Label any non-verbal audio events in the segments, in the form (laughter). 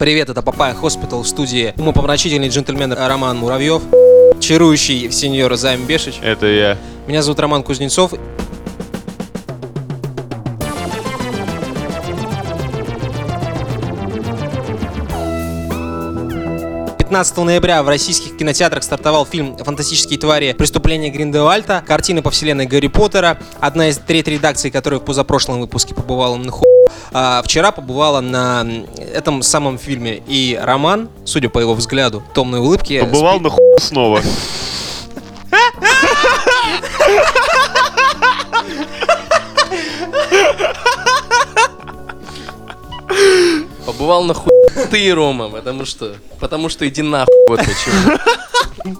Привет, это Papaya Hospital в студии умопомрачительный джентльмен Роман Муравьев, чарующий сеньор Займ Бешич. Это я. Меня зовут Роман Кузнецов. Пятнадцатого ноября в российских кинотеатрах стартовал фильм «Фантастические твари. Преступления Гриндевальта». Картина по вселенной Гарри Поттера. Одна третья редакции, которая в позапрошлом выпуске побывала на ху... а, вчера побывала на этом самом фильме. И Роман, судя по его взгляду, томной улыбке... Побывал на ху снова. Побывал на хуй ты, Рома, потому что... Потому что иди нахуй, вот почему.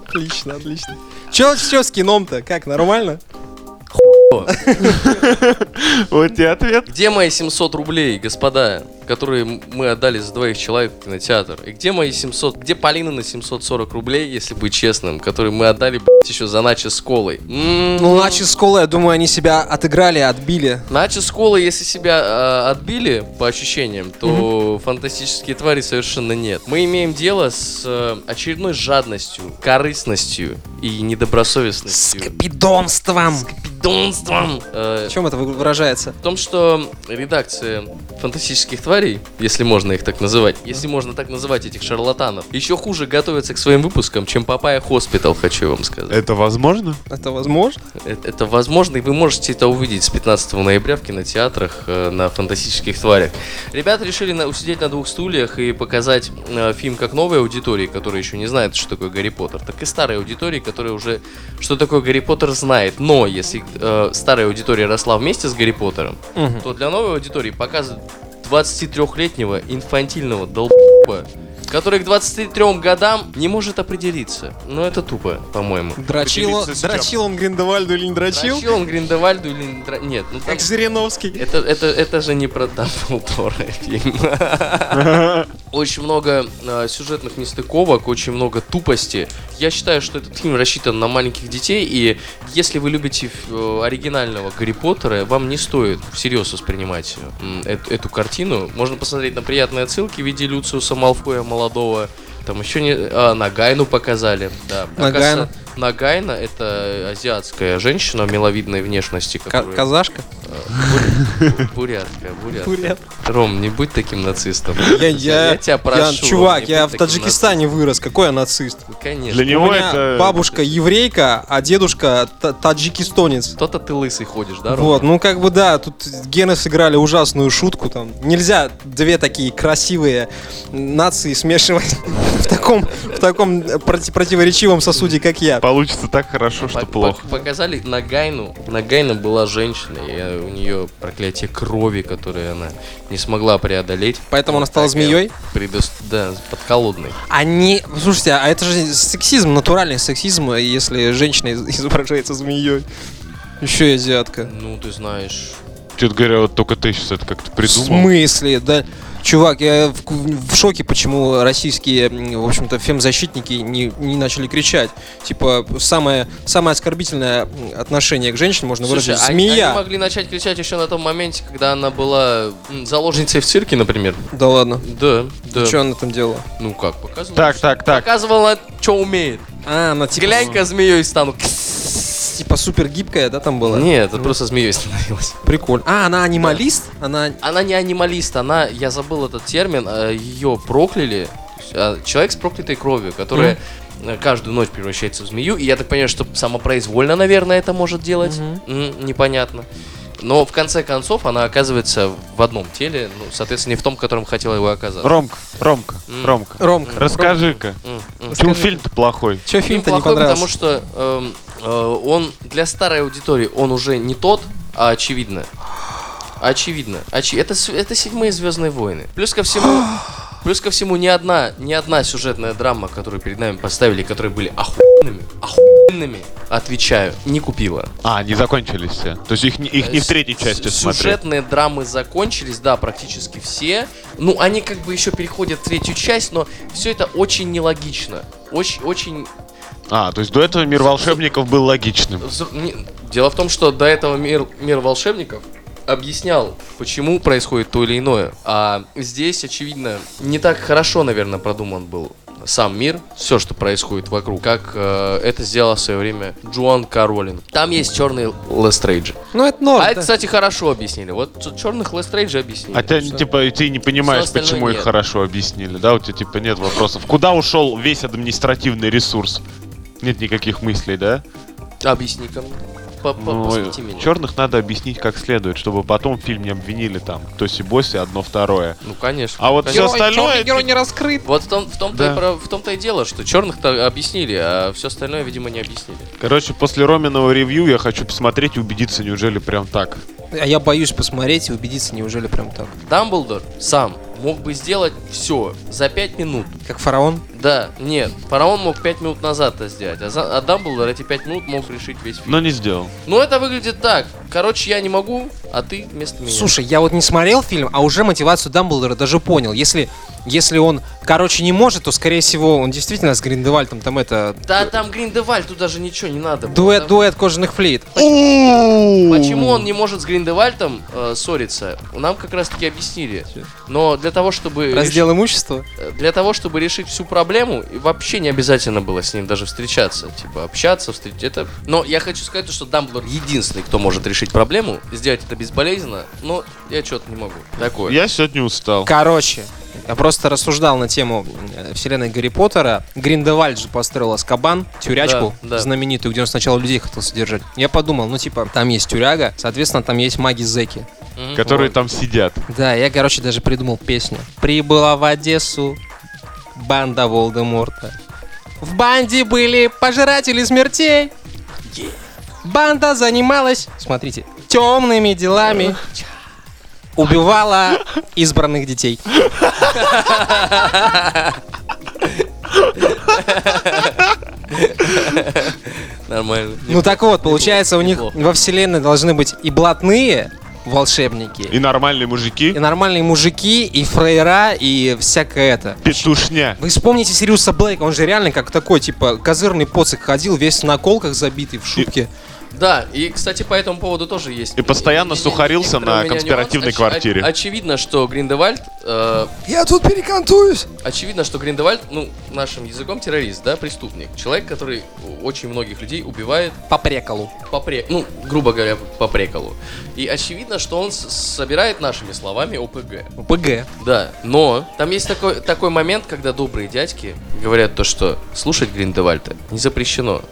Отлично, отлично. Че, че с кином-то? Как, нормально? Вот и ответ. Где мои 700 рублей, господа, которые мы отдали за двоих человек в кинотеатр? И где мои 700... Где Полина на 740 рублей, если быть честным, которые мы отдали, блядь, еще за начи с колой? М, Ну, начи с колой, я думаю, они себя отыграли, отбили. Начи с колой, если себя э, отбили, по ощущениям, то фантастические твари совершенно нет. Мы имеем дело с э, очередной жадностью, корыстностью и недобросовестностью. Скопидомством! Пидонством! Э, В чем это вы- выражается? В том, что редакция фантастических тварей, если можно их так называть, если можно так называть этих шарлатанов, еще хуже готовятся к своим выпускам, чем Papaya Hospital, хочу вам сказать. Это возможно? Это возможно? Это, это возможно, и вы можете это увидеть с 15 ноября в кинотеатрах э, на фантастических тварях. Ребята решили на, усидеть на двух стульях и показать э, фильм как новой аудитории, которая еще не знает, что такое Гарри Поттер, так и старой аудитории, которая уже что такое Гарри Поттер знает. Но если э, старая аудитория росла вместе с Гарри Поттером, Мгм. то для новой аудитории показывают 23-летнего инфантильного долб***ба, который к 23 годам не может определиться. Ну это тупо, по-моему. Дрочил, Определиться с чем? дрочил он Гриндевальду или не дрочил? Дрочил он Гриндевальду или не дра- Нет, ну там... Как Жириновский. Это, это, это же не про Дамблдора фильм. (laughs) Очень много э, сюжетных нестыковок, очень много тупости. Я считаю, что этот фильм рассчитан на маленьких детей, и если вы любите э, оригинального Гарри Поттера, вам не стоит всерьез воспринимать м, эт- эту картину. Можно посмотреть на приятные отсылки в виде Люциуса Малфоя молодого. Там еще не... А, Нагайну показали. Да. Нагайна. Нагайна это азиатская женщина миловидной внешности, которая... казашка? Бур- Бурятка, бурятка. Бурят. Ром, не будь таким нацистом. Я, я, тебя прошу. чувак, Ром, не я в Таджикистане вырос. Какой я нацист? нацистом. Конечно. Для У него меня это... бабушка еврейка, а дедушка та- таджикистонец. То-то ты лысый ходишь, да, Ром? Вот, ну как бы да, тут гены сыграли ужасную шутку там. Нельзя две такие красивые нации смешивать (laughs) в таком, в таком проти- противоречивом сосуде, как я. Получится так хорошо, что плохо. по- Показали Нагайну. Нагайна была женщиной, и э, у нее проклятие крови, которое она не смогла преодолеть. Поэтому она стала змеей? Предос... Да, подколодной. Они, слушайте, а это же сексизм, натуральный сексизм, если женщина из- (laughs) изображается змеей. Еще и азиатка. Ну, ты знаешь. Чё-то говоря, вот только ты сейчас это как-то В придумал. смысле? Да, чувак, я в, в шоке, почему российские, в общем-то, фемзащитники не, не начали кричать. Типа, самое, самое оскорбительное отношение к женщине можно Слушай, выразить. они, Змея! они могли начать кричать еще на том моменте, когда она была заложницей в цирке, например. Да ладно. Да, да. Что она там делала? Ну как, показывала? Так, так, так. Показывала, что умеет. А, она типа, Глянь-ка змеей стану. Типа супер гибкая, да, там была? Нет, это просто змеей становилась. Прикольно. А, она анималист? Она... Она не анималист, она, я забыл этот термин, ее прокляли. а, Человек с проклятой кровью, которая э, каждую ночь превращается в змею. И я так понимаю, что самопроизвольно, наверное, это может делать. Непонятно. Но в конце концов она оказывается в одном теле, ну, соответственно, не в том, в котором хотела его оказаться. Ромка, Ромка, М. Ромка. Ромка. Расскажи-ка. М. Почему фильм-то плохой? Че Фильм фильм-то не плохой, понравился? потому что эм, он для старой аудитории он уже не тот, а очевидно. Очевидно. Очи- Это, это седьмые Звездные войны. Плюс ко всему. (gasps) Плюс ко всему, ни одна, ни одна сюжетная драма, которую перед нами поставили, которые были охуенными, охуенными, отвечаю, не купила. А, не закончились все. То есть их, не- их не в третьей части С- смотреть. Сюжетные драмы закончились, да, практически все. Ну, они как бы еще переходят в третью часть, но все это очень нелогично. Очень, очень А, то есть до этого мир волшебников был логичным. Дело в том, что до этого мир, мир волшебников объяснял, почему происходит то или иное. А здесь, очевидно, не так хорошо, наверное, продуман был сам мир, все, что происходит вокруг, как э, это сделала в свое время Джоан Каролин. Там есть черный Лестрейдж. Ну, это норм. А да. это, кстати, хорошо объяснили. Вот черных Лестрейджа объяснили. А ты, типа, ты не понимаешь, почему их нет. хорошо объяснили, да? У тебя, типа, нет вопросов. Куда ушел весь административный ресурс? Нет никаких мыслей, да? Объясни-ка мне. По- по- Ну, черных надо объяснить как следует, чтобы потом фильм не обвинили там. Тоси Боси, одно второе. Ну, конечно. А вот Конечно. все остальное... Черный герой не раскрыт. Вот в, том, в, том-то Да. и, в том-то и дело, что черных-то объяснили, а все остальное, видимо, не объяснили. Короче, после Роминого ревью я хочу посмотреть и убедиться, неужели прям так. А я боюсь посмотреть и убедиться, неужели прям так. Дамблдор сам мог бы сделать все за 5 минут. Как фараон. Да, нет, фараон мог 5 минут назад это сделать, а, за- а Дамблдор эти 5 минут мог решить весь фильм. Но не сделал. Ну это выглядит так. Короче, я не могу, а ты вместо меня. Слушай, я вот не смотрел фильм, а уже мотивацию Дамблдора даже понял. Если, если он, короче, не может, то, скорее всего, он действительно с Гриндевальдом там это... Да там Гриндевальд, тут даже ничего не надо. было. Дуэт, Там- дуэт кожаных флейт. Почему он не может с Гриндевальдом э, ссориться? Нам как раз таки объяснили. Но для того, чтобы Раздел имущества. решить- для того, чтобы решить всю проблему, и вообще не обязательно было с ним даже встречаться, типа общаться, встретить это. Но я хочу сказать, то, что Дамблдор единственный, кто может решить проблему, сделать это безболезненно. Но я что-то не могу. Такое. Я сегодня устал. Короче, я просто рассуждал на тему э, вселенной Гарри Поттера. Гриндевальд же построил Аскабан, тюрячку Да, да. знаменитую, где он сначала людей хотел содержать. Я подумал, ну типа, там есть тюряга, соответственно, там есть маги-зеки. Которые Вот. там сидят. Да, я, короче, даже придумал песню. Прибыла в Одессу банда Волдеморта. В банде были пожиратели смертей. Банда занималась, смотрите, темными делами. Убивала избранных детей. Нормально. Ну так вот, получается, у них во вселенной должны быть и блатные волшебники, И нормальные мужики. и нормальные мужики, и фрейра, и всякое это. Петушня. Вы вспомните Сириуса Блейка, он же реально как такой, типа, козырный поцик ходил, весь в наколках забитый, в шутке. Да, и, кстати, по этому поводу тоже есть. И постоянно сухарился на конспиративной нюанс. квартире. очевидно, что Гриндевальд э, Я тут перекантуюсь. Очевидно, что Гриндевальд, ну, нашим языком террорист, да, преступник. Человек, который очень многих людей убивает По преколу. по пре... ну, грубо говоря, по преколу. И очевидно, что он собирает нашими словами ОПГ. ПГ. Да, но там есть такой, такой момент, когда добрые дядьки говорят то, что слушать Гриндевальда не запрещено.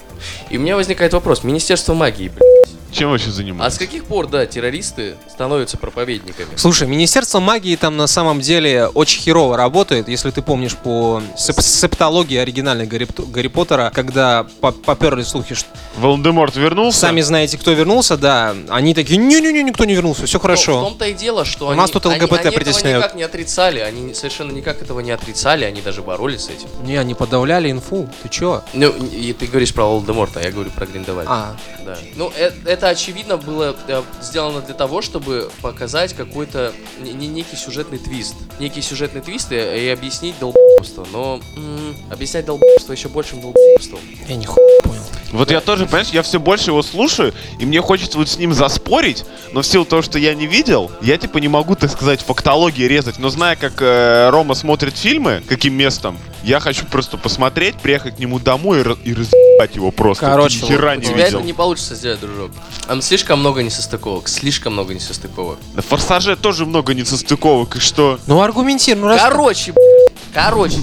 И у меня возникает вопрос, Министерство магии, блядь, Чем вообще а с занимаются? каких пор, да, террористы становятся проповедниками? Слушай, Министерство магии там на самом деле очень херово работает, если ты помнишь по сеп- септологии оригинальной Гарри, Гарри Поттера, когда по- поперли слухи, что Волдеморт вернулся? сами знаете, кто вернулся, да, они такие, не-не-не, никто не вернулся, все Но хорошо. в том-то и дело, что У они, нас тут они- ЛГБТ они этого притесняют. никак не отрицали, они совершенно никак этого не отрицали, они даже боролись с этим. Не, они подавляли инфу, ты чё? Ну, и ты говоришь про Волдеморта, а я говорю про Гриндевальда. А, Да. Ну, э- это, очевидно было э, сделано для того, чтобы показать какой-то не- не- некий сюжетный твист. Некий сюжетный твист и, и объяснить долбоебство. Но м, объяснять долбоебство еще большим долбоебством. я не хуй понял. Вот я тоже, понимаешь, я все больше его слушаю, и мне хочется вот с ним заспорить, но в силу того, что я не видел, я типа не могу, так сказать, фактологии резать. Но зная, как э, Рома смотрит фильмы, каким местом, я хочу просто посмотреть, приехать к нему домой и, раз- и разъебать его просто. Короче, Ты ни хера У не тебя видел. это не получится сделать, дружок. Там слишком много несостыковок, слишком много несостыковок. На Форсаже тоже много несостыковок, и что? Ну аргументируй, ну раз... Короче, б***ь, короче,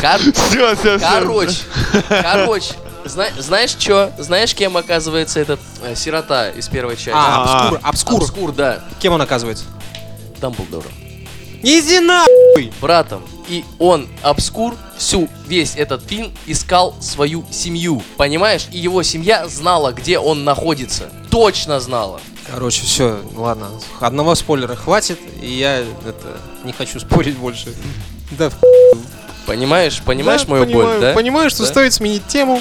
кор- Все, все, все. короче, (laughs) короче. Зна- знаешь что? Знаешь, кем оказывается этот э, сирота из первой части? А, А, обскур, обскур. Обскур, да. Кем он оказывается? Дамблдором. Иди нахуй! братом. И он, Обскур, всю, весь этот фильм искал свою семью. Понимаешь? И его семья знала, где он находится. Точно знала. Короче, все, ладно. Одного спойлера хватит, и я это не хочу спорить больше. Да, Понимаешь? Понимаешь да, мою понимаю, боль, да? Понимаю, что Да? стоит сменить тему.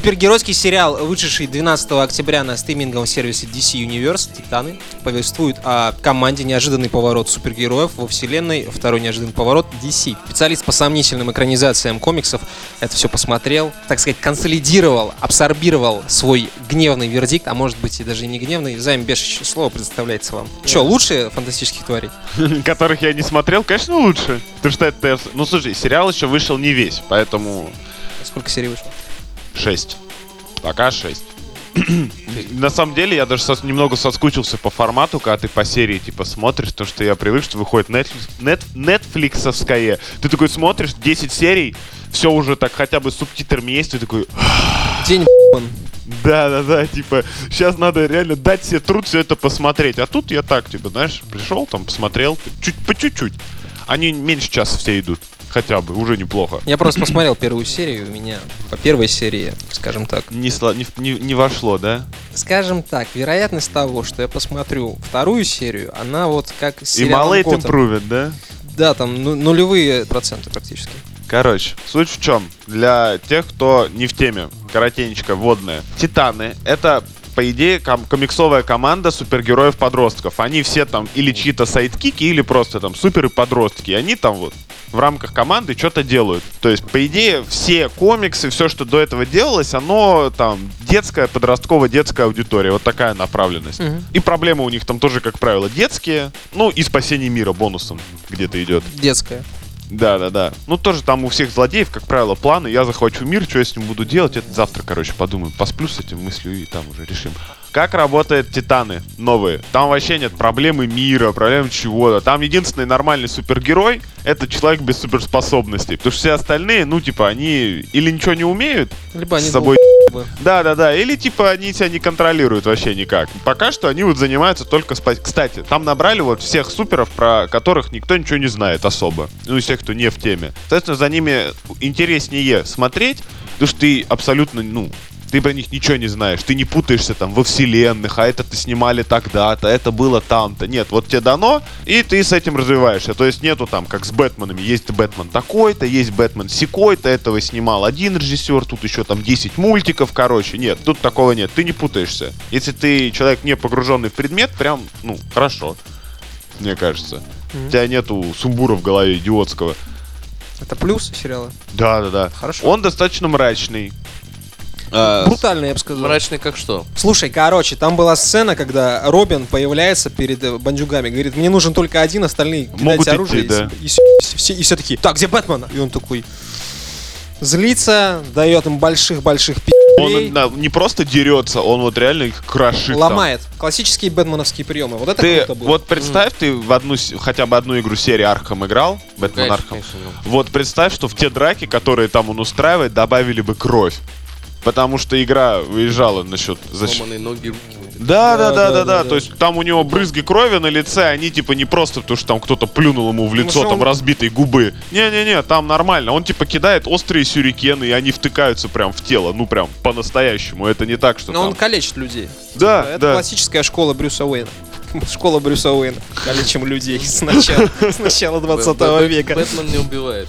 Супергеройский сериал, вышедший 12 октября на стриминговом сервисе DC Universe «Титаны», повествует о команде «Неожиданный поворот супергероев» во вселенной, второй неожиданный поворот DC. Специалист по сомнительным экранизациям комиксов это все посмотрел, так сказать, консолидировал, абсорбировал свой гневный вердикт, а может быть и даже не гневный. Займ Бешич, слово представляется вам. Че, лучше фантастических тварей? (laughs) Которых я не смотрел, конечно, лучше. Потому что это... Ну, слушай, сериал еще вышел не весь, поэтому Сколько серий вышло? 6. Пока 6. На самом деле, я даже сос- немного соскучился по формату, когда ты по серии типа смотришь, то что я привык, что выходит Netflix, нет, нетфликсовская. Ты такой смотришь 10 серий, все уже так хотя бы с субтитрами есть, ты такой, День он. да-да-да, типа, сейчас надо реально дать себе труд все это посмотреть. А тут я так, типа, знаешь, пришел, там, посмотрел, чуть по чуть-чуть. Они меньше часа все идут, хотя бы, уже неплохо. Я просто посмотрел первую серию, у меня по первой серии, скажем так. Не, сла- не, не- не вошло, да? Скажем так, вероятность того, что я посмотрю вторую серию, она вот как с И малый импровит, да? Да, там ну- нулевые проценты практически. Короче, суть в чем? Для тех, кто не в теме, коротенечко, водная. Титаны — это по идее, ком- комиксовая команда супергероев-подростков. Они все там или чьи-то сайдкики, или просто там суперы-подростки. Они там вот в рамках команды что-то делают. То есть, по идее, все комиксы, все, что до этого делалось, оно там детская, подростковая детская аудитория. Вот такая направленность. Мгм. И проблемы у них там тоже, как правило, детские. Ну, и спасение мира бонусом где-то идет. Детская. Да, да, да. Ну, тоже там у всех злодеев, как правило, планы. Я захвачу мир, что я с ним буду делать, это завтра, короче, подумаю. Посплю с этим мыслью и там уже решим. Как работают Титаны новые? Там вообще нет проблемы мира, проблем чего-то. Там единственный нормальный супергерой — это человек без суперспособностей. Потому что все остальные, ну, типа, они или ничего не умеют Либо они с собой... Да, да, да. Или типа они себя не контролируют вообще никак. Пока что они вот занимаются только спать. Кстати, там набрали вот всех суперов, про которых никто ничего не знает особо. Ну, из тех, кто не в теме. Соответственно, за ними интереснее смотреть, потому что ты абсолютно, ну, ты про них ничего не знаешь, ты не путаешься там во вселенных, а это-то снимали тогда-то, это было там-то. Нет, вот тебе дано, и ты с этим развиваешься. То есть нету там, как с Бэтменами, есть Бэтмен такой-то, есть Бэтмен секой-то, этого снимал один режиссер, тут еще там 10 мультиков, короче. Нет, тут такого нет, ты не путаешься. Если ты человек не погруженный в предмет, прям, ну, хорошо, мне кажется. У тебя нету сумбура в голове идиотского. Это плюс сериала. Да, да, да. Хорошо. Он достаточно мрачный. А, Брутально, я бы сказал. Мрачный как что? Слушай, короче, там была сцена, когда Робин появляется перед э, бандюгами, говорит, мне нужен только один, остальные кидайте Могут идти, оружие. и да. И, все, все, и все такие, так, где Бэтмен? И он такой злится, дает им больших-больших Он пи***лей, да, не просто дерется, он вот реально их крошит. там. ломает. Классические бэтменовские приемы. Вот это Ты круто было. вот представь, ты в одну хотя бы одну игру серии Arkham играл, Batman Arkham. Вот представь, что в те драки, которые там он устраивает, добавили бы кровь. Потому что игра выезжала насчет защиты. Сломанные ноги, руки. Да, да, Да, да, да, да, да, да. да. То есть там у него брызги крови на лице, они типа не просто потому, что там кто-то плюнул ему в лицо, что там он- разбитые губы. Не-не-не, там нормально. Он типа кидает острые сюрикены, и они втыкаются прям в тело. Ну прям по-настоящему. Это не так, что Но он там... калечит людей. Да, это да. классическая школа Брюса Уэйна. (laughs) Школа Брюса Уэйна. Калечим людей с начала, с начала 20 Бэ- Бэ- века. Бэтмен не убивает,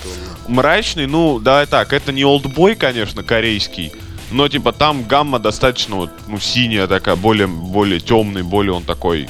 он Мрачный, ну, давай так, это не олдбой, конечно, корейский. Но типа там гамма достаточно вот, ну, синяя такая, более, более темный, более он такой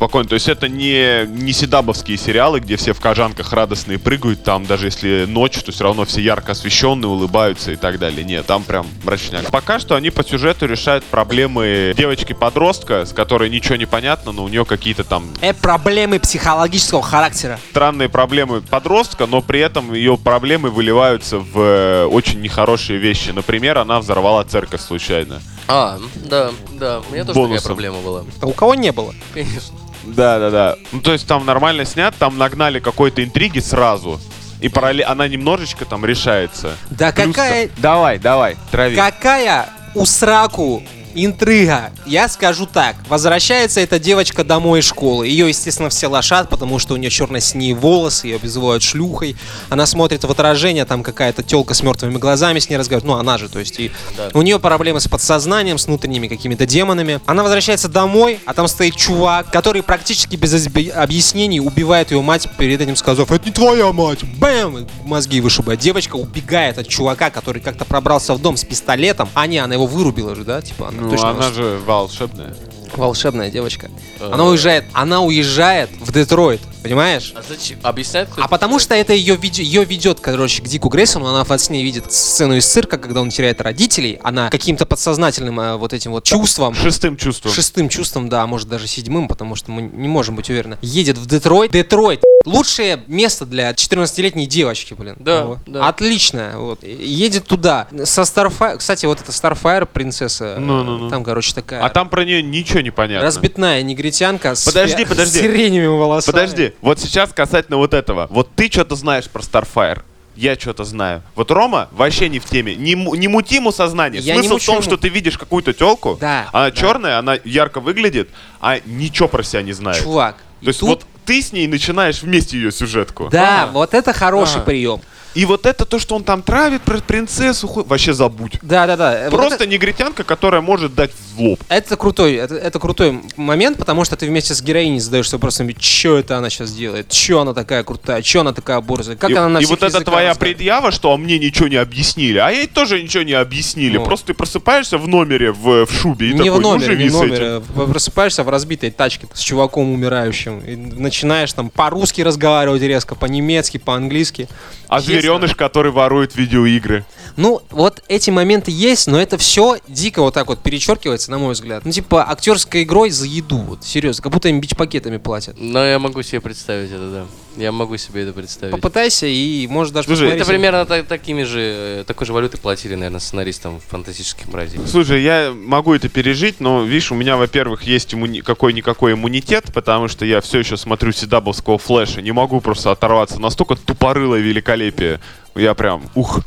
спокойный. То есть это не, не седабовские сериалы, где все в кожанках радостные прыгают, там даже если ночь, то все равно все ярко освещенные, улыбаются и так далее. Нет, там прям мрачняк. Пока что они по сюжету решают проблемы девочки-подростка, с которой ничего не понятно, но у нее какие-то там Это проблемы психологического характера. странные проблемы подростка, но при этом ее проблемы выливаются в э, очень нехорошие вещи. Например, она взорвала церковь случайно. А, да, да, у меня тоже Бонусом. такая проблема была. А у кого не было? Конечно. Да, да, да. Ну, то есть там нормально снят, там нагнали какой-то интриги сразу. И параллельно она немножечко там решается. Да Плюс какая, Давай, давай, трави. какая у сраку Интрига. Я скажу так. Возвращается эта девочка домой из школы. Ее, естественно, все лошат, потому что у нее черно-синие волосы, ее обзывают шлюхой. Она смотрит в отражение, там какая-то телка с мертвыми глазами с ней разговаривает. Ну, она же, то есть. И Да. У нее проблемы с подсознанием, с внутренними какими-то демонами. Она возвращается домой, а там стоит чувак, который практически без объяснений убивает ее мать, перед этим сказав, это не твоя мать. Бэм! Мозги вышибает. Девочка убегает от чувака, который как-то пробрался в дом с пистолетом. А не, она его вырубила же, да? Типа, она Ну, точно она же волшебная. Волшебная девочка. Э. Она уезжает, она уезжает в Детройт, понимаешь? А зачем? Объясняет кто А потому что это ее, ведь- ее ведет, короче, к Дику Грейсону, она во сне видит сцену из цирка, когда он теряет родителей, она каким-то подсознательным э, вот этим вот чувством, Шестым чувством. шестым чувством, да, может даже седьмым, потому что мы не можем быть уверены, едет в Детройт. Детройт лучшее место для 14-летней девочки, блин. Да, Вот. да. Отлично, вот. Едет туда. Со Starfire, кстати, вот эта Starfire принцесса, э, Ну-ну-ну. там, короче, такая... А там про нее ничего не понятно. Разбитная негритянка с, Подожди, фи- подожди. с сиреневыми волосами. Подожди, вот сейчас касательно вот этого. Вот ты что-то знаешь про Starfire. Я что-то знаю. Вот Рома вообще не в теме. Не, не мути ему сознание. Я не Смысл в том, ему. что ты видишь какую-то телку, Да, она да. черная, она ярко выглядит, а ничего про себя не знает. Чувак. То есть тут- вот ты с ней начинаешь вместе ее сюжетку. Да, А. вот это хороший А. прием. И вот это то, что он там травит принцессу, ху- вообще забудь. Да, да, да. Вот Просто это, негритянка, которая может дать в лоб. это крутой, это, это крутой момент, потому что ты вместе с героиней задаешься вопросом, что это она сейчас делает, что она такая крутая, что она такая борзая, как и она на и вот это твоя разговаривает. предъява, что а мне ничего не объяснили, а ей тоже ничего не объяснили. Ну. Просто ты просыпаешься в номере в, в шубе и не такой, в номере, ну живи не в с этим. номере. Просыпаешься в разбитой тачке с чуваком умирающим. И начинаешь там по-русски разговаривать резко, по-немецки, по-английски. А Есть, звереныш, который ворует видеоигры. Ну, вот эти моменты есть, но это все дико вот так вот перечеркивается, на мой взгляд. Ну, типа, актерской игрой за еду, вот, серьезно, как будто им бич-пакетами платят. Но я могу себе представить это, да. Я могу себе это представить. Попытайся и, может, даже Слушай, посмотреть. Это примерно та- такими же, э, такой же валюты платили, наверное, сценаристам фантастических братьев. Слушай, я могу это пережить, но, видишь, у меня, во-первых, есть иммуни- какой-никакой иммунитет, потому что я все еще смотрю седаблского флэша, не могу просто оторваться. Настолько тупорылое великолепие. Я прям, ух.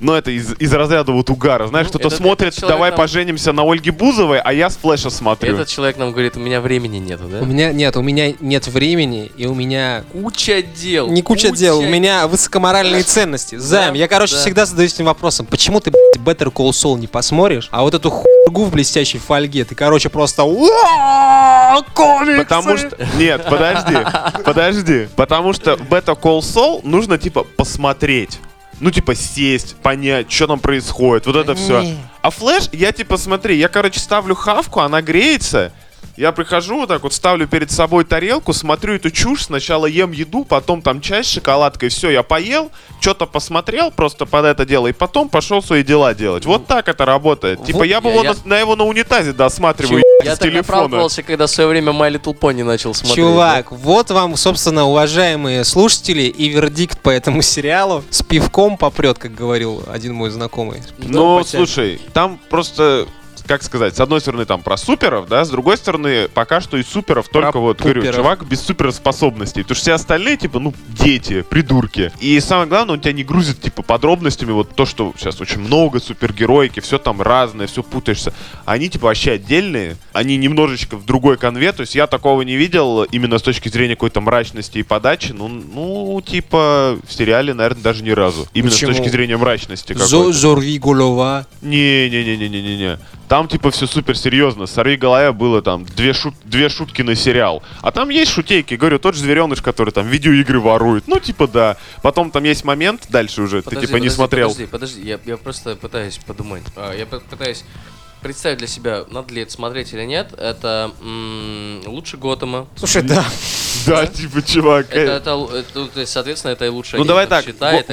Но это из, из разряда вот угара. Знаешь, Ну, кто-то этот- смотрит, этот давай нам- поженимся на Ольге Бузовой, а я с флэша смотрю. Этот человек нам говорит, у меня времени нету, да? У меня нет, у меня нет времени, и у меня Куча дел. не куча дел, у меня высокоморальные (laughs) ценности. Займ, я, короче, да. всегда задаюсь этим вопросом, почему ты, блядь, Better Call Saul не посмотришь, а вот эту хуйгу в блестящей фольге ты, короче, просто «Уа, комиксы!» Потому что... Нет, подожди, подожди. Потому что в Better Call Saul нужно, типа, посмотреть. Ну, типа, сесть, понять, что там происходит, вот это все. А флеш, я, типа, смотри, я, короче, ставлю хавку, она греется, я прихожу вот так вот, ставлю перед собой тарелку, смотрю эту чушь, сначала ем еду, потом там чай с шоколадкой, все, я поел, что-то посмотрел просто под это дело, и потом пошел свои дела делать. Вот так это работает. Типа, Вот я бы я- его я- на, на его на унитазе досматриваю, Я так телефона. оправдывался, когда в свое время My Little Pony начал смотреть. Чувак, вот вам, собственно, уважаемые слушатели, и вердикт по этому сериалу. С пивком попрет, как говорил один мой знакомый. Ну, слушай, там просто, как сказать, с одной стороны там про суперов, да, с другой стороны пока что из суперов только вот, говорю, пуперов. чувак без суперспособностей. Потому что все остальные, типа, ну, дети, придурки. И самое главное, он тебя не грузит, типа, подробностями, вот то, что сейчас очень много супергероики, все там разное, все путаешься. Они, типа, вообще отдельные, они немножечко в другой конве, то есть я такого не видел именно с точки зрения какой-то мрачности и подачи, ну, ну, типа, в сериале, наверное, даже ни разу. Именно Почему? с точки зрения мрачности Зо-. Зорви голова. Не-не-не-не-не-не. Там типа все супер серьезно. Сорви голова было там две, шут- две шутки на сериал. А там есть шутейки. Говорю, тот же звереныш, который там видеоигры ворует. Ну, типа, да. Потом там есть момент, дальше уже, Подожди, ты типа не подожди, смотрел. Подожди, подожди, я, я просто пытаюсь подумать. А, я пытаюсь представить для себя, надо ли это смотреть или нет. Это м, лучше Готэма. Слушай, да. Да, (laughs) типа, чувак. Это, э. это, л- это, то есть, соответственно, это и лучше Ну давай так,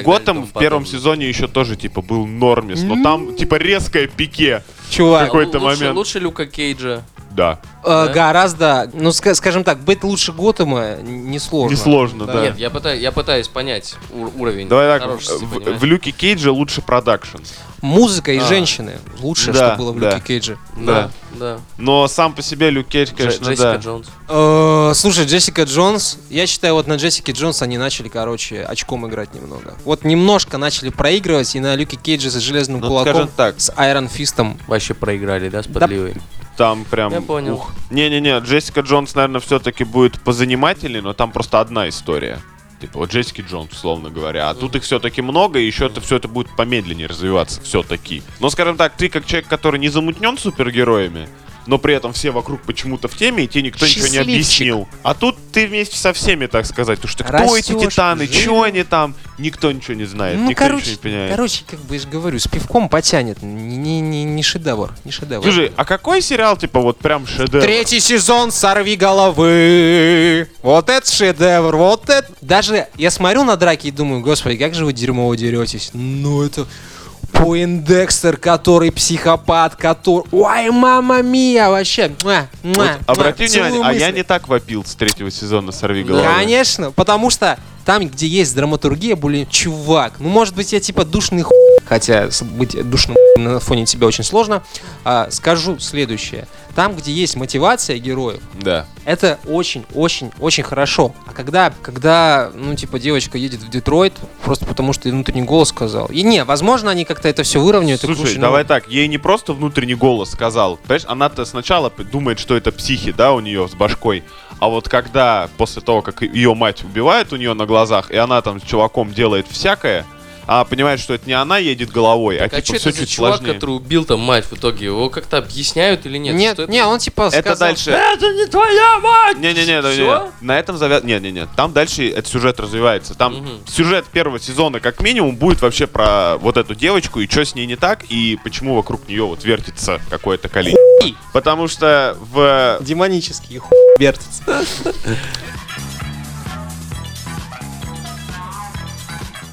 Готэм в первом сезоне еще тоже типа был нормис, но там типа резкое пике. Чувак, какой-то момент. Лучше Люка Кейджа. Да. Э, Да? Гораздо, ну, ска- скажем так, быть лучше Готэма несложно. Несложно, да. Нет, я пытаюсь, я пытаюсь понять ур- уровень Давай так, в, в Люке Кейдже лучше продакшн. Музыка и А. женщины. Лучшее, Да, что было в да. Люке Кейдже. Да, да. Но сам по себе Люк Кейдж, Дж- конечно, Джессика да. Джонс. Э, Слушай, Джессика Джонс, я считаю, вот на Джессике Джонс они начали, короче, очком играть немного. Вот немножко начали проигрывать, и на Люке Кейдже с железным Ну, кулаком, так. с Iron Fist ом. Вообще проиграли, да, с подливой? Там прям... Я понял. ух. Не-не-не, Джессика Джонс, наверное, все-таки будет позанимательней, но там просто одна история. Типа вот Джессики Джонс, условно говоря. А тут их все-таки много, и еще это все это будет помедленнее развиваться, все-таки. Но, скажем так, ты как человек, который не замутнен супергероями, но при этом все вокруг почему-то в теме, и тебе никто ничего не объяснил. А тут ты вместе со всеми, так сказать, потому что кто эти Растёшь, титаны, что они там, никто ничего не знает, Ну, никто короче, ничего не понимает. короче, как бы я же говорю, с пивком потянет. Не, не, не, не шедевр, не шедевр. Слушай, а какой сериал, типа, вот прям шедевр? Третий сезон «Сорви головы». Вот это шедевр, вот это... Даже я смотрю на драки и думаю, господи, как же вы дерьмово деретесь. Ну это... Поиндекстер, который психопат, который... Ой, мама мия, вообще. Муа, Вот муа, обрати муа, внимание, а я не так вопил с третьего сезона «Сорви Да. головы». Конечно, потому что там, где есть драматургия, более чувак. Ну, может быть, я типа душный хуй, хотя быть душным (laughs) на фоне тебя очень сложно. А, скажу следующее. Там, где есть мотивация героев, Да. это очень-очень-очень хорошо. А когда, когда, ну, типа, девочка едет в Детройт, просто потому что ей внутренний голос сказал. И не, возможно, они как-то это все выровняют. и Слушай, но- давай так, ей не просто внутренний голос сказал. Понимаешь, она-то сначала думает, что это психи, да, у нее с башкой. А вот когда, после того, как ее мать убивает у нее на глазах, и она там с чуваком делает всякое, а понимает, что это не она едет головой, а Так, а типа что все это за чуть чувак, сложнее. который убил там мать в итоге? Его как-то объясняют или нет? Нет, это? не, он типа Это сказал- дальше... Это не твоя мать! Не-не-не, да, Всё? не, на этом завяз... Не-не-не, там дальше этот сюжет развивается. Там Мгм. сюжет первого сезона, как минимум, будет вообще про вот эту девочку, и что с ней не так, и почему вокруг нее вот вертится какое-то количество. Потому что в... Демонический хуй вертится. (laughs)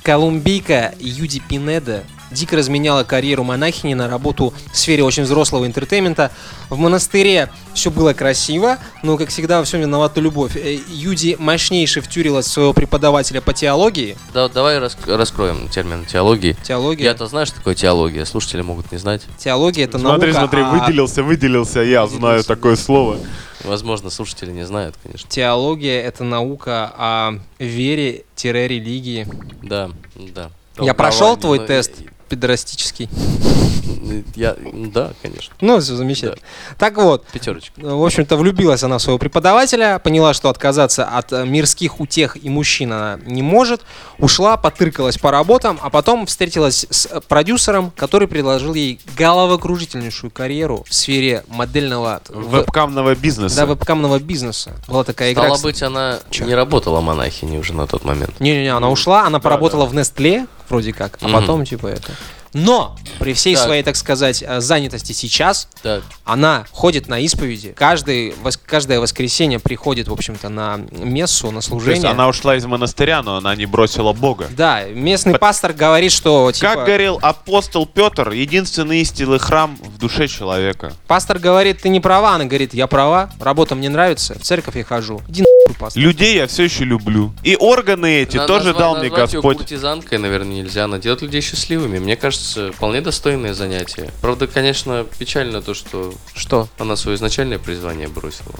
Колумбийка Юди Пинеда дико разменяла карьеру монахини на работу в сфере очень взрослого entertainment а. В монастыре все было красиво, но, как всегда, во всем виновата любовь. Э, Юди мощнейше втюрилась в своего преподавателя по теологии. Да, давай рас- раскроем термин теологии. Теология, Я-то знаю, что такое теология, слушатели могут не знать. теология это Смотри, наука смотри, о- выделился, выделился, я знаю Выделился, такое слово. Возможно, слушатели не знают, конечно. Теология это наука о вере-религии. Да, да. Я прошел твой но тест педорастический. Я, да, конечно. Ну, все замечательно. Так вот, Пятерочка. в общем-то, влюбилась она в своего преподавателя, поняла, что отказаться от э, мирских утех и мужчин она не может, ушла, потыркалась по работам, а потом встретилась с э, продюсером, который предложил ей головокружительнейшую карьеру в сфере модельного Вебкамного бизнеса. да, вебкамного бизнеса. Была такая игра. Стало быть, она Чё? не работала монахиней уже на тот момент. Не-не-не, она ушла, она поработала в Nestle, вроде как, а Мгм. потом типа это. Но при всей Так. своей, так сказать, э, занятости сейчас, Так, она ходит на исповеди. Каждый, вос- каждое воскресенье приходит, в общем-то, на мессу, на То есть служение. она ушла из монастыря, но она не бросила Бога. Да, местный Под- пастор говорит, что типа, Как говорил апостол Петр, единственный истинный храм в душе человека. пастор говорит, ты не права, она говорит, я права, работа мне нравится, в церковь я хожу. Иди. Людей я все еще люблю. И органы эти на- тоже назва- дал мне назвать Господь. куртизанкой, наверное, нельзя. Она делает людей счастливыми. Мне кажется, вполне достойное занятие. Правда, конечно, печально то, что Что? она свое изначальное призвание бросила.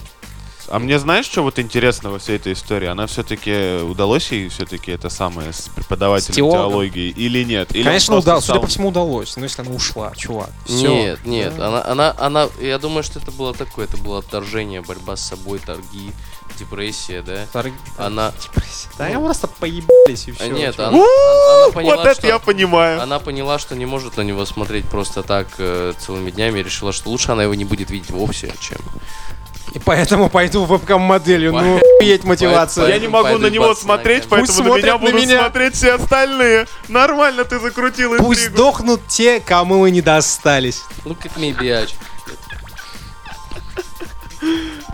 А мне знаешь, что вот интересно во всей этой истории? Она все-таки удалось ей все-таки это самое с преподавателем С теологом? теологии или нет? Или он Конечно, удалось. Судя стал- по всему, удалось. Ну, если она ушла, чувак. Всё. Нет, нет, она, она, она, я думаю, что это было такое, это было отторжение, борьба с собой, торги, депрессия, да. Торг- Она, (laughs) Да, я просто поебались и все. нет, она, она- она поняла, Вот это что- я понимаю. Она поняла, что не может на него смотреть просто так э, целыми днями и решила, что лучше она его не будет видеть вовсе, чем... И поэтому пойду в вебкам-моделью. Ну, охуеть мотивация. Я не могу на него смотреть, поэтому Пусть на меня будут меня. смотреть все остальные. Нормально ты закрутил Пусть интригу. сдохнут те, кому мы не достались. Look at me, bitch.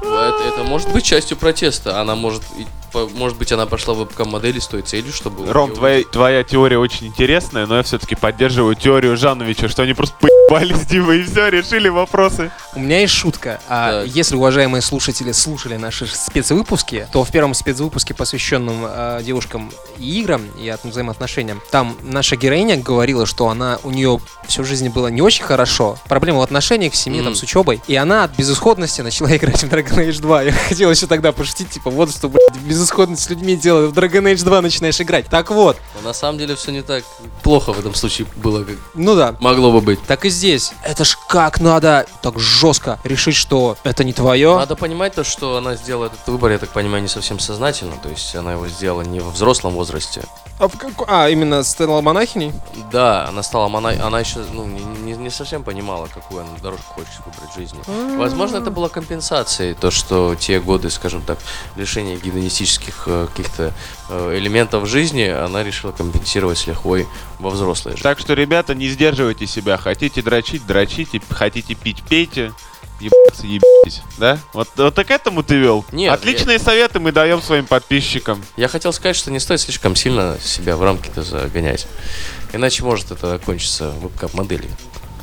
Это, это может быть частью протеста. Она может, может быть, она пошла в вебкам-модели с той целью, чтобы... Ром, твоя, твоя теория очень интересная, но я все-таки поддерживаю теорию Жановича, что они просто заебались, Дима, и все, решили вопросы. У меня есть шутка. А, если уважаемые слушатели слушали наши спецвыпуски, то в первом спецвыпуске, посвященном э, девушкам и играм и от взаимоотношениям, там наша героиня говорила, что она у нее всю жизнь было не очень хорошо. Проблема в отношениях, в семье, там, Мгм. с учебой. И она от безысходности начала (laughs) играть в Dragon Age 2. Я хотел еще тогда пошутить, типа, вот что, блядь, безысходность с людьми делает. В Dragon Age 2 начинаешь играть. Так вот, Но на самом деле все не так плохо в этом случае было, как ну да, могло бы быть. так и здесь. Это ж как надо так жестко решить, что это не твое. Надо понимать то, что она сделала этот выбор, я так понимаю, не совсем сознательно. То есть она его сделала не во взрослом возрасте. А, в како- а, именно стала монахиней? Да, она стала мона... Она еще ну, не, не- не совсем понимала, какую она дорожку хочет выбрать в жизни. Возможно, это была компенсацией, то, что те годы, скажем так, лишения гедонистических э, каких-то э, элементов жизни, она решила компенсировать с лихвой во взрослой жизни. Так что, ребята, не сдерживайте себя. Хотите дрочить, дрочите. Хотите пить, пейте. Ебаться, ебитесь. Да? Вот, вот так к этому ты вел? Нет, Отличные советы мы даем своим подписчикам. Я хотел сказать, что не стоит слишком сильно себя в рамки-то загонять. Иначе может это окончиться вебкам-моделью,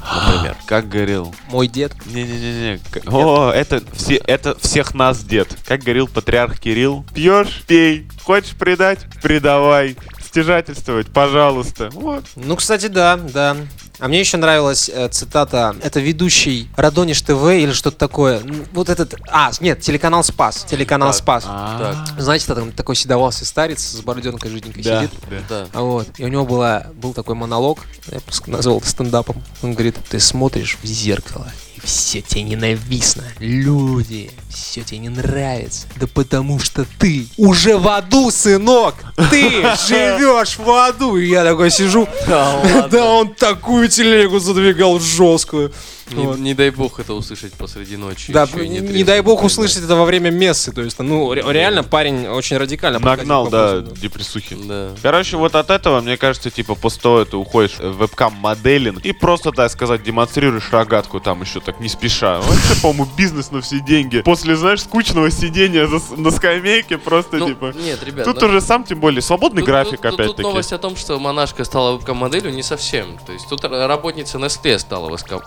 например. (gasps) Как говорил. Мой дед. Не-не-не-не. О, это, все, это всех нас, дед. Как говорил патриарх Кирилл. Пьешь, пей. Хочешь предать? Предавай. Стяжательствовать, пожалуйста. Вот. Ну, кстати, да, да. А мне еще нравилась э, цитата. Это ведущий Радониш ТВ или что-то такое. Ну, Вот этот... А, нет, телеканал Спас. Телеканал Так. Спас. Так, Знаете, там такой седовался старец с бороденкой жиденькой Да, сидит. да. да. А Вот. И у него была, был такой монолог, я назвал это стендапом. Он говорит, ты смотришь в зеркало, и все тебе ненавистно. Люди, все тебе не нравится. Да потому что ты уже в аду, сынок! Ты (laughs) живешь в аду! И я такой сижу, да (laughs) он такую телегу задвигал жесткую. Не, Вот. не дай бог это услышать посреди ночи. Да, ещё и не, трезвым. дай бог Да. услышать это во время мессы. То есть, ну, ре- реально парень очень радикально Нагнал, да, депрессухи. Да. Короче, вот от этого, мне кажется, типа, после того ты уходишь в вебкам-моделинг и просто, так сказать, демонстрируешь рогатку там еще так не спеша. Вообще, по-моему, бизнес на все деньги. После, знаешь, скучного сидения за на скамейке просто, Ну, типа... нет, ребят, Тут ну, уже сам, тем более, свободный тут- график, тут- тут- Тут опять-таки. новость о том, что монашка стала вебкам-моделью, не совсем. То есть тут работница Nestle стала веска-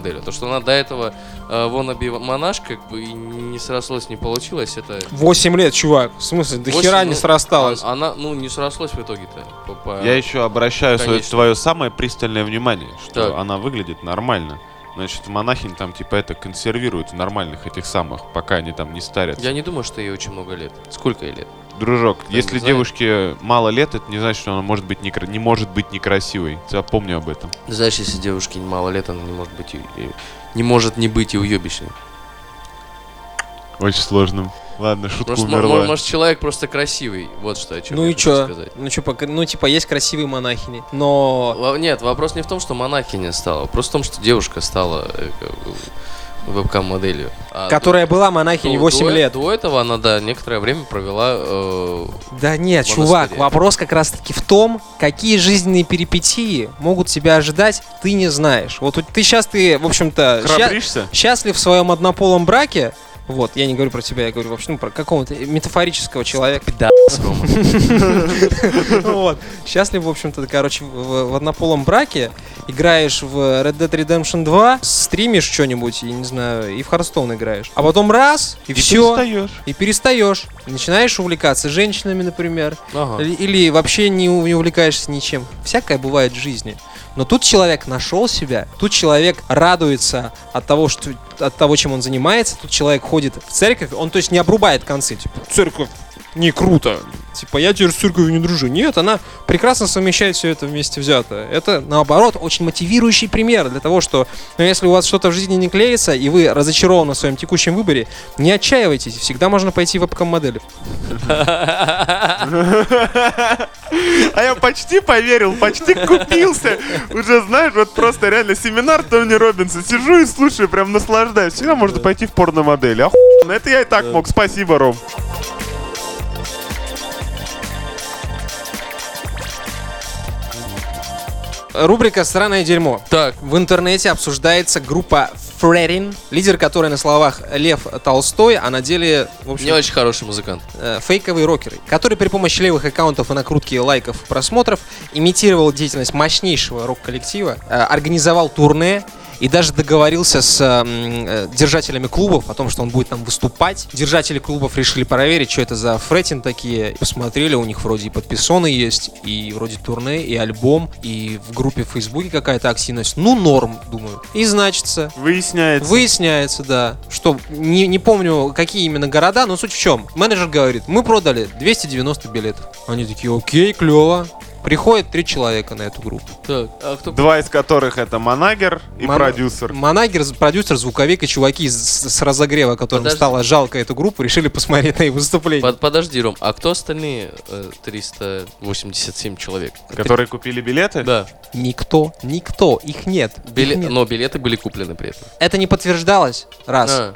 вебкам-моделью. То, что она до этого э, wannabe монашка, как бы и не срослось, не получилось, это... 8 лет, чувак. В смысле, до Восемь, хера ну, не срасталось. а- Она, ну, не срослось в итоге-то. по- по- Я еще обращаю свое, твое самое пристальное внимание, что Так. она выглядит нормально. Значит, монахинь там типа это консервируют в нормальных этих самых, пока они там не старятся. Я не думаю, что ей очень много лет. Сколько ей лет? Дружок, не если знаю. девушке мало лет, это не значит, что она может быть некра- не может быть некрасивой. Запомни об этом. Знаешь, если девушке мало лет, она не может быть и, и- не может не быть и уебищной. Очень сложным. Ладно, шутка мо- умерла. мо- может, человек просто красивый. Вот что о чем Ну я и сказать. Ну чё, ну типа есть красивые монахини, но... Нет, вопрос не в том, что монахиня стала, просто в том, что девушка стала э, вебкам-моделью. А Которая была до- монахиней до- 8 до, лет. До этого она, да, некоторое время провела... э, Да нет, чувак, вопрос как раз таки в том, какие жизненные перипетии могут тебя ожидать, ты не знаешь. Вот ты сейчас, ты, в общем-то, ща- счастлив в своем однополом браке, вот, я не говорю про тебя, я говорю вообще ну, про какого-то метафорического человека. (laughs) Вот. Счастлив, в общем-то, короче, в, однополом браке, играешь в Red Dead Redemption 2, стримишь что-нибудь, я не знаю, и в Hearthstone играешь. А потом раз, и, все, и перестаешь. Начинаешь увлекаться женщинами, например, или, вообще не увлекаешься ничем. Всякое бывает в жизни. Но тут человек нашел себя, тут человек радуется от того, что, от того, чем он занимается, тут человек ходит в церковь, он то есть не обрубает концы, типа, церковь не круто, типа, я теперь с церковью не дружу. Нет, она прекрасно совмещает все это вместе взятое. Это, наоборот, очень мотивирующий пример для того, что, ну, если у вас что-то в жизни не клеится, и вы разочарованы в своем текущем выборе, не отчаивайтесь, всегда можно пойти в вебкам-модели. А я почти поверил, почти купился. Уже, знаешь, вот просто реально семинар Тони Робинса. Сижу и слушаю, прям наслаждаюсь. Всегда можно пойти в порномодели. Охуенно, это я и так мог. Спасибо, Ром. Рубрика «Странное дерьмо». Так, В интернете обсуждается группа Фрерин, лидер которой на словах Лев Толстой, а на деле, в общем, не очень хороший музыкант. э, фейковые рокеры, который при помощи левых аккаунтов и накрутки лайков, просмотров имитировал деятельность мощнейшего рок-коллектива, э, организовал турне и даже договорился с э, держателями клубов о том, что он будет там выступать. Держатели клубов решили проверить, что это за фретин такие. Посмотрели, у них вроде и подписоны есть, и вроде турне, и альбом, и в группе в Фейсбуке какая-то активность. Ну, норм, думаю. И значится, Выясняется. Выясняется, да, что не, не помню, какие именно города, но суть в чем. Менеджер говорит, мы продали 290 билетов. Они такие, окей, клево. Приходит три человека на эту группу. Так, а кто... Два из которых это Манагер и Мон- продюсер. Манагер, продюсер, звуковик и чуваки с, с разогрева, которым Подожди. стало жалко эту группу, решили посмотреть на их выступление. Под- подожди, Ром, а кто остальные э, 387 человек? Которые купили билеты? Да, Никто, никто, их нет. их биле- нет. но билеты были куплены при этом. Это не подтверждалось, раз. А,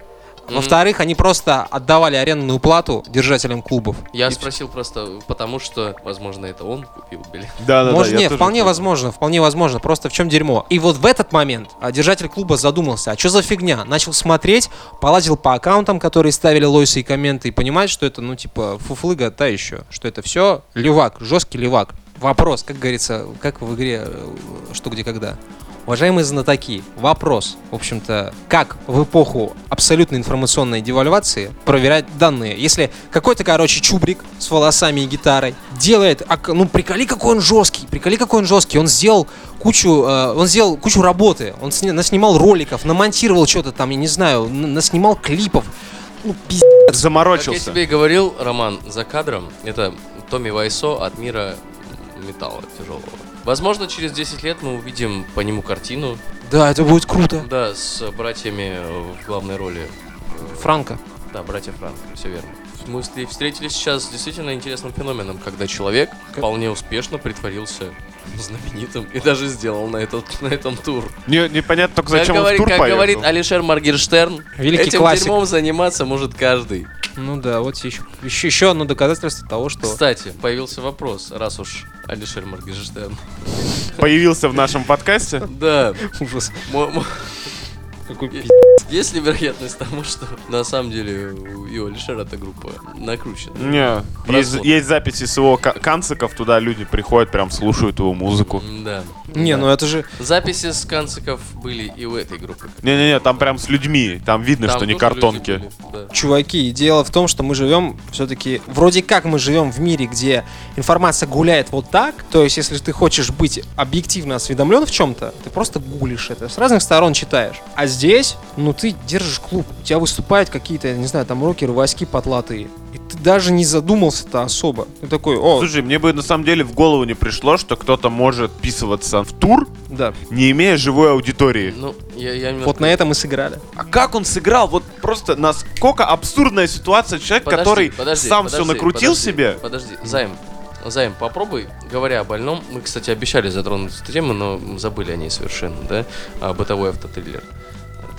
м, Во-вторых, они просто отдавали арендную плату держателям клубов. Я И спросил просто потому, что, возможно, это он купил билет. Да, да, Может, да. нет, тоже вполне понял. возможно, вполне возможно. Просто в чем дерьмо. И вот в этот момент а, держатель клуба задумался, а что за фигня? Начал смотреть, полазил по аккаунтам, которые ставили лойсы и комменты, и понимает, что это, ну, типа, фуфлыга та еще. Что это все левак, жесткий левак. Вопрос, как говорится, как в игре э, «Что, где, когда». Уважаемые знатоки, вопрос, в общем-то, как в эпоху абсолютной информационной девальвации проверять данные? Если какой-то, короче, чубрик с волосами и гитарой делает, ну, приколи, какой он жесткий, приколи, какой он жесткий, он сделал кучу, э, он сделал кучу работы, он сни- наснимал роликов, намонтировал что-то там, я не знаю, наснимал клипов, ну, пиздец. Как я Заморочился. тебе и говорил, Роман, за кадром, это Томми Вайсо от мира металла тяжелого. Возможно, через 10 лет мы увидим по нему картину, Да, это будет круто. да, с братьями в главной роли. Франко. Да, братья Франк, все верно. Мы встр- встретились сейчас с действительно интересным феноменом, когда человек вполне успешно притворился (laughs) знаменитым и даже сделал на, этот, на этом тур. Не- непонятно только зачем как он в говорит, тур как поехал. говорит Алишер Маргерштерн, Великий этим классик. дерьмом заниматься может каждый. Ну да, вот еще, еще, еще одно доказательство того, что... Кстати, появился вопрос, раз уж Алишер Маргерштерн. Появился в нашем подкасте. Да, (laughs) Ужас. Какой пи***. есть ли вероятность того, что на самом деле у и у Алишера эта группа накручена? Не, есть, есть записи с его ка- канциков, туда люди приходят, прям слушают его музыку. Да. Не, ну это же... Записи с канциков были и у этой группы. Не-не-не, там прям с людьми, там видно, Там что не картонки. были, да. Чуваки, дело в том, что мы живем все-таки, вроде как мы живем в мире, где информация гуляет вот так, то есть если ты хочешь быть объективно осведомлен в чем-то, ты просто гуглишь это, с разных сторон читаешь. А здесь, ну ты держишь клуб, у тебя выступают какие-то, я не знаю, там рокеры, васьки потлатые, и ты даже не задумался-то особо. Ты такой, о, Слушай, мне бы на самом деле в голову не пришло, что кто-то может вписываться в тур, да, не имея живой аудитории. Ну, я, я немножко- вот на этом и сыграли. А как он сыграл? Вот просто насколько абсурдная ситуация. Человек, Подожди, который подожди, сам подожди, все накрутил подожди, себе. Подожди, Займ, Займ, попробуй, говоря о больном, мы, кстати, обещали затронуть эту тему, но забыли о ней совершенно, да? А, бытовой автотриллер,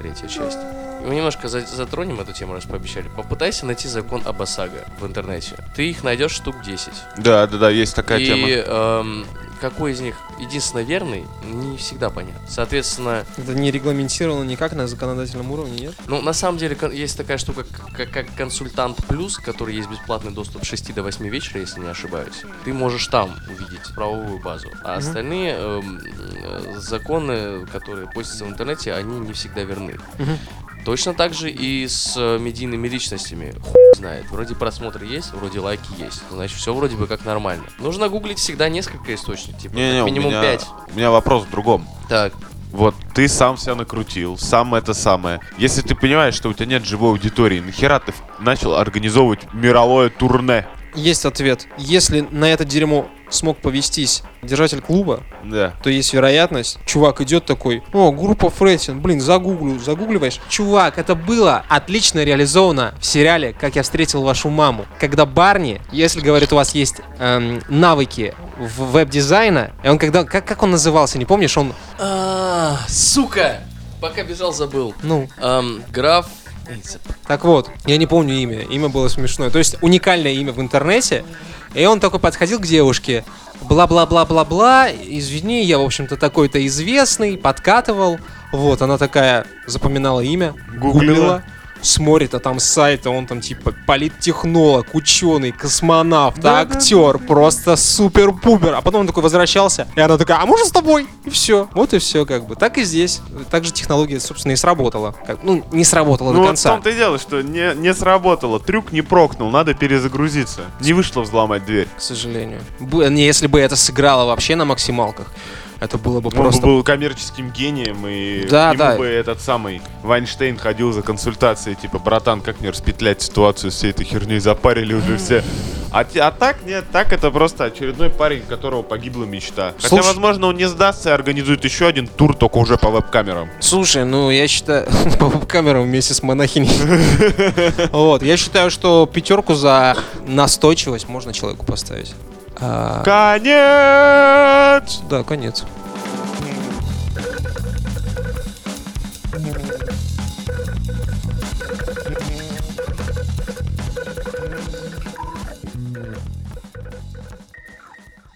третья часть. И мы немножко за- затронем эту тему, раз пообещали. Попытайся найти закон об ОСАГО в интернете. Ты их найдешь штук 10. Да, да, да, есть такая И тема. эм, какой из них единственно верный, не всегда понятно. Соответственно, Это не регламентировано никак на законодательном уровне, нет? ну, на самом деле, есть такая штука, как, как консультант плюс, который есть бесплатный доступ с 6 до 8 вечера, если не ошибаюсь. Ты можешь там увидеть правовую базу. А Мгм. остальные эм, э, законы, которые постятся в интернете, они не всегда верны. Мгм. Точно так же и с э, медийными личностями. Хуй знает. Вроде просмотры есть, вроде лайки есть. Значит, все вроде бы как нормально. Нужно гуглить всегда несколько источников. Типа, Не-не, как у минимум меня, 5. у меня вопрос в другом. Так. Вот ты сам себя накрутил, сам это самое. Если ты понимаешь, что у тебя нет живой аудитории, нахера ты начал организовывать мировое турне? Есть ответ. Если на это дерьмо смог повестись держатель клуба, Да. то есть вероятность, чувак идет такой, о, группа Фрейтин, блин, загуглю, загугливаешь. Чувак, это было отлично реализовано в сериале «Как я встретил вашу маму», когда Барни, если, говорит, у вас есть эм, навыки в веб-дизайна, и он когда, как, как он назывался, не помнишь, он, А, сука! Пока бежал, забыл. ну, Эм, граф Так вот, я не помню имя, имя было смешное. То есть уникальное имя в интернете. И он такой подходил к девушке, бла-бла-бла-бла-бла, извини, я, в общем-то, такой-то известный, подкатывал. Вот, она такая запоминала имя, Гуглила. Смотрит, а там сайт, а он там типа политтехнолог, ученый, космонавт, Да, да, актер, просто супер-пупер. А потом он такой возвращался, и она такая, а можно с тобой? И все. Вот и все, как бы. Так и здесь. Так же технология, собственно, и сработала. Как- ну, не сработала Ну до вот в конца. том-то и дело, что не, не сработало. Трюк не прокнул, надо перезагрузиться. Не вышло взломать дверь. К сожалению. Б- не, если бы это сыграло вообще на максималках, это было бы Он бы просто... был коммерческим гением, и Да, к нему да. бы этот самый Вайнштейн ходил за консультацией, типа, братан, как мне распетлять ситуацию с всей этой херней, запарили уже все. А, а так нет, так это просто очередной парень, у которого погибла мечта. Хотя, Слушай- возможно, он не сдастся и организует еще один тур, только уже по веб-камерам. Слушай, ну я считаю... (laughs) По камерам вместе с монахиней. (laughs) Вот, я считаю, что пятерку за настойчивость можно человеку поставить. Конец! Да, конец.